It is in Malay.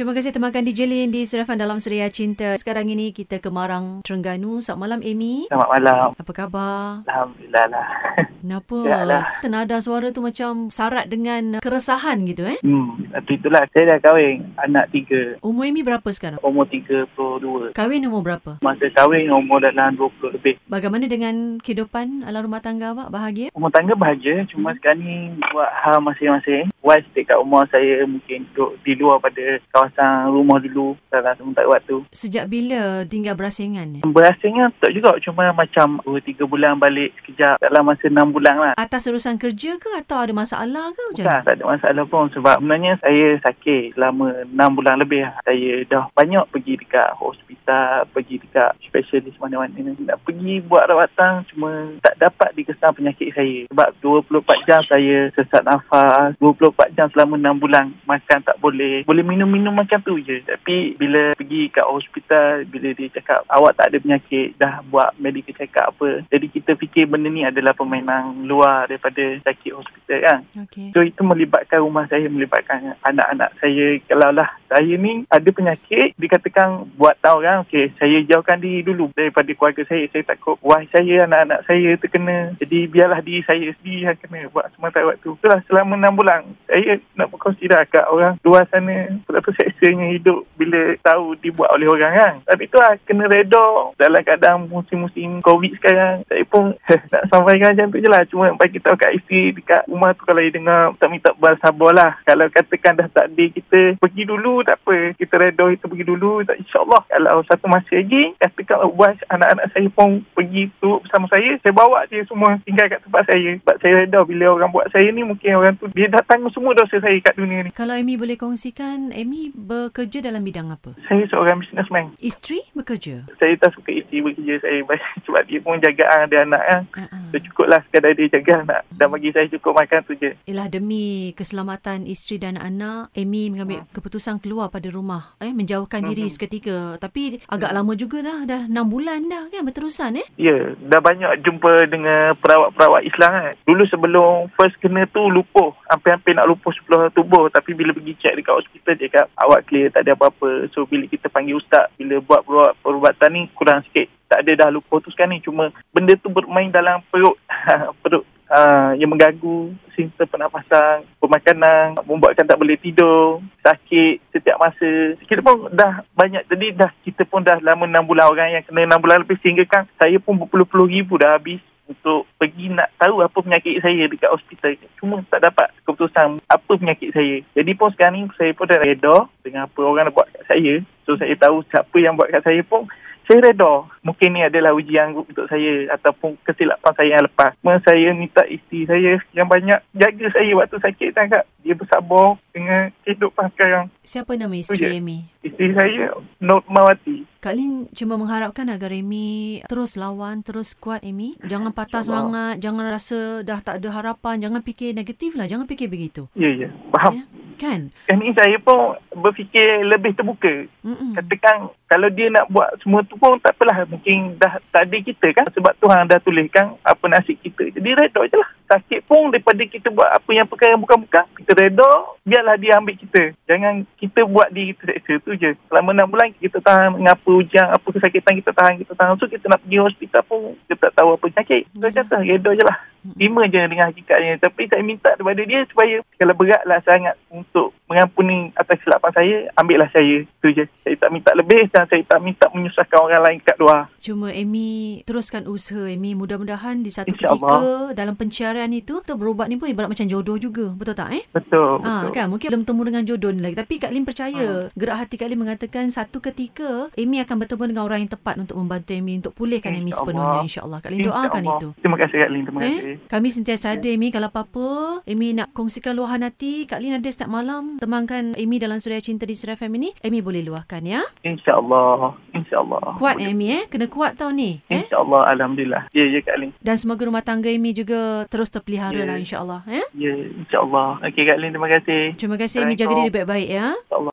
Terima kasih temankan DJ Lin di Surafan dalam Suria Cinta. Sekarang ini kita ke Marang, Terengganu. Selamat malam, Amy. Selamat malam. Apa khabar? Alhamdulillah lah. Kenapa? Ya lah. Tenada suara tu macam sarat dengan keresahan gitu eh? Hmm, tapi itulah saya dah kahwin anak tiga. Umur Amy berapa sekarang? Umur 32. Kahwin umur berapa? Masa kahwin umur dalam 20 lebih. Bagaimana dengan kehidupan ala rumah tangga awak? Bahagia? Umur tangga bahagia. Cuma sekarang ni buat hal masing-masing. Wife dekat rumah saya mungkin duduk di luar pada kawasan rumah dulu dalam sementara waktu. Sejak bila tinggal berasingan? Berasanya tak juga. Cuma macam 2-3 bulan balik sekejap dalam masa 6 bulan lah. Atas urusan kerja ke atau ada masalah ke macam Bukan, mana? tak ada masalah pun sebab sebenarnya saya sakit selama 6 bulan lebih. Saya dah banyak pergi dekat hospital, pergi dekat spesialis mana-mana. Nak pergi buat rawatan cuma tak dapat dikesan penyakit saya. Sebab 24 jam saya sesak nafas, 24 jam selama 6 bulan makan tak boleh. Boleh minum-minum macam tu je. Tapi bila pergi kat hospital, bila dia cakap awak tak ada penyakit, dah buat medical check up apa. Jadi kita fikir benda ni adalah permainan luar daripada sakit hospital kan. Okey. So itu melibatkan rumah saya, melibatkan anak-anak saya. Kalau lah saya ni ada penyakit, dikatakan buat tahu kan, okey saya jauhkan diri dulu daripada keluarga saya. Saya takut wife saya, anak-anak saya terkena. Jadi biarlah diri saya sendiri yang kena buat sementara waktu. Itulah selama 6 bulan saya nak kat orang luar sana. Betapa seksanya hidup bila tahu dibuat oleh orang kan. Tapi tu lah kena reda dalam keadaan musim-musim COVID sekarang. Saya pun nak sampaikan macam tu je lah. Cuma bagi tahu kat isteri dekat rumah tu kalau dia dengar tak minta bersabar lah. Kalau katakan dah takdir kita pergi dulu tak apa. Kita reda kita pergi dulu. Tak, InsyaAllah kalau satu masa lagi katakan buat anak-anak saya pun pergi tu bersama saya. Saya bawa dia semua tinggal kat tempat saya. Sebab saya reda bila orang buat saya ni mungkin orang tu dia dah tanggung semua dosa saya kat dunia ni. Kalau Amy boleh kongsikan, Amy bekerja dalam bidang apa? Saya seorang businessman. Isteri bekerja? Saya tak suka isteri bekerja saya sebab dia pun jaga ada anak kan. Uh-uh. So cukup lah sekadar dia jaga anak. Dan bagi saya cukup makan tu je. Ialah demi keselamatan isteri dan anak, Amy mengambil keputusan keluar pada rumah, eh menjauhkan diri Mhm. seketika. Tapi agak lama juga dah, dah 6 bulan dah kan berterusan eh? Ya, dah banyak jumpa dengan perawat-perawat Islam kan. Dulu sebelum first kena tu lupuh. Hampir-hampir nak lupuh sebelah tubuh. Tapi bila pergi check dekat hospital dia cakap awak clear tak ada apa-apa. So bila kita panggil ustaz, bila buat perubatan ni kurang sikit. Tak ada dah lupuh tu sekarang ni. Cuma benda tu bermain dalam perut. perut uh, yang mengganggu sistem pernafasan, pemakanan, membuatkan tak boleh tidur, sakit setiap masa. Kita pun dah banyak, jadi dah kita pun dah lama 6 bulan orang yang kena 6 bulan lebih sehingga kan saya pun berpuluh-puluh ribu dah habis untuk pergi nak tahu apa penyakit saya dekat hospital. Cuma tak dapat keputusan apa penyakit saya. Jadi pun sekarang ni saya pun dah reda dengan apa orang dah buat kat saya. So saya tahu siapa yang buat kat saya pun saya reda. Mungkin ni adalah ujian untuk saya ataupun kesilapan saya yang lepas. Cuma saya minta isteri saya yang banyak jaga saya waktu sakit sangat. Dia bersabar dengan kehidupan sekarang. Siapa nama isteri je. Amy? Isteri saya Nurmawati. Kak Lin cuma mengharapkan agar Amy terus lawan, terus kuat Amy. Jangan patah semangat, jangan rasa dah tak ada harapan, jangan fikir negatif lah, jangan fikir begitu. Ya, ya. Faham. Ya? Kan? Sekarang ni saya pun berfikir lebih terbuka. Mm-mm. Katakan kalau dia nak buat semua tu pun tak apalah. Mungkin dah takdir kita kan. Sebab Tuhan dah tuliskan apa nasib kita. Jadi reda je lah. Sakit pun daripada kita buat apa yang perkara yang bukan-bukan. Kita reda, biarlah dia ambil kita. Jangan kita buat diri kita seksa tu je. Selama 6 bulan kita tahan dengan apa ujian, apa kesakitan kita tahan, kita tahan. So kita nak pergi hospital pun kita tak tahu apa penyakit. So kata reda je lah. Terima je dengan hakikatnya. Tapi saya minta daripada dia supaya kalau beratlah sangat untuk mengampuni atas kesilapan saya, ambillah saya. Itu je. Saya tak minta lebih dan saya tak minta menyusahkan orang lain kat luar. Cuma Amy teruskan usaha Amy. Mudah-mudahan di satu InsyaAllah. ketika dalam pencarian itu, tu berubat ni pun ibarat macam jodoh juga. Betul tak eh? Betul. Ah, betul. kan mungkin belum temu dengan jodoh ni lagi tapi Kak Lim percaya gerak hati Kak Lim mengatakan satu ketika Amy akan bertemu dengan orang yang tepat untuk membantu Amy untuk pulihkan Amy InsyaAllah. sepenuhnya insyaallah Kak Lim doakan InsyaAllah. itu Terima kasih Kak Lin. Terima kasih. Eh, kami sentiasa ada Amy kalau apa-apa Amy nak kongsikan luahan hati Kak Lin ada setiap malam temankan Amy dalam Suria Cinta di Suria FM ini Amy boleh luahkan ya InsyaAllah. InsyaAllah. kuat Amy eh kena kuat tau ni eh InsyaAllah. Alhamdulillah. Ya, ya Kak Lin. dan semoga rumah tangga Amy juga terus terpelihara Ya. lah insyaallah eh Ya, insyaAllah. Okey Kak Lin. Terima kasih. terima kasih Amy jaga diri baik-baik ya InsyaAllah.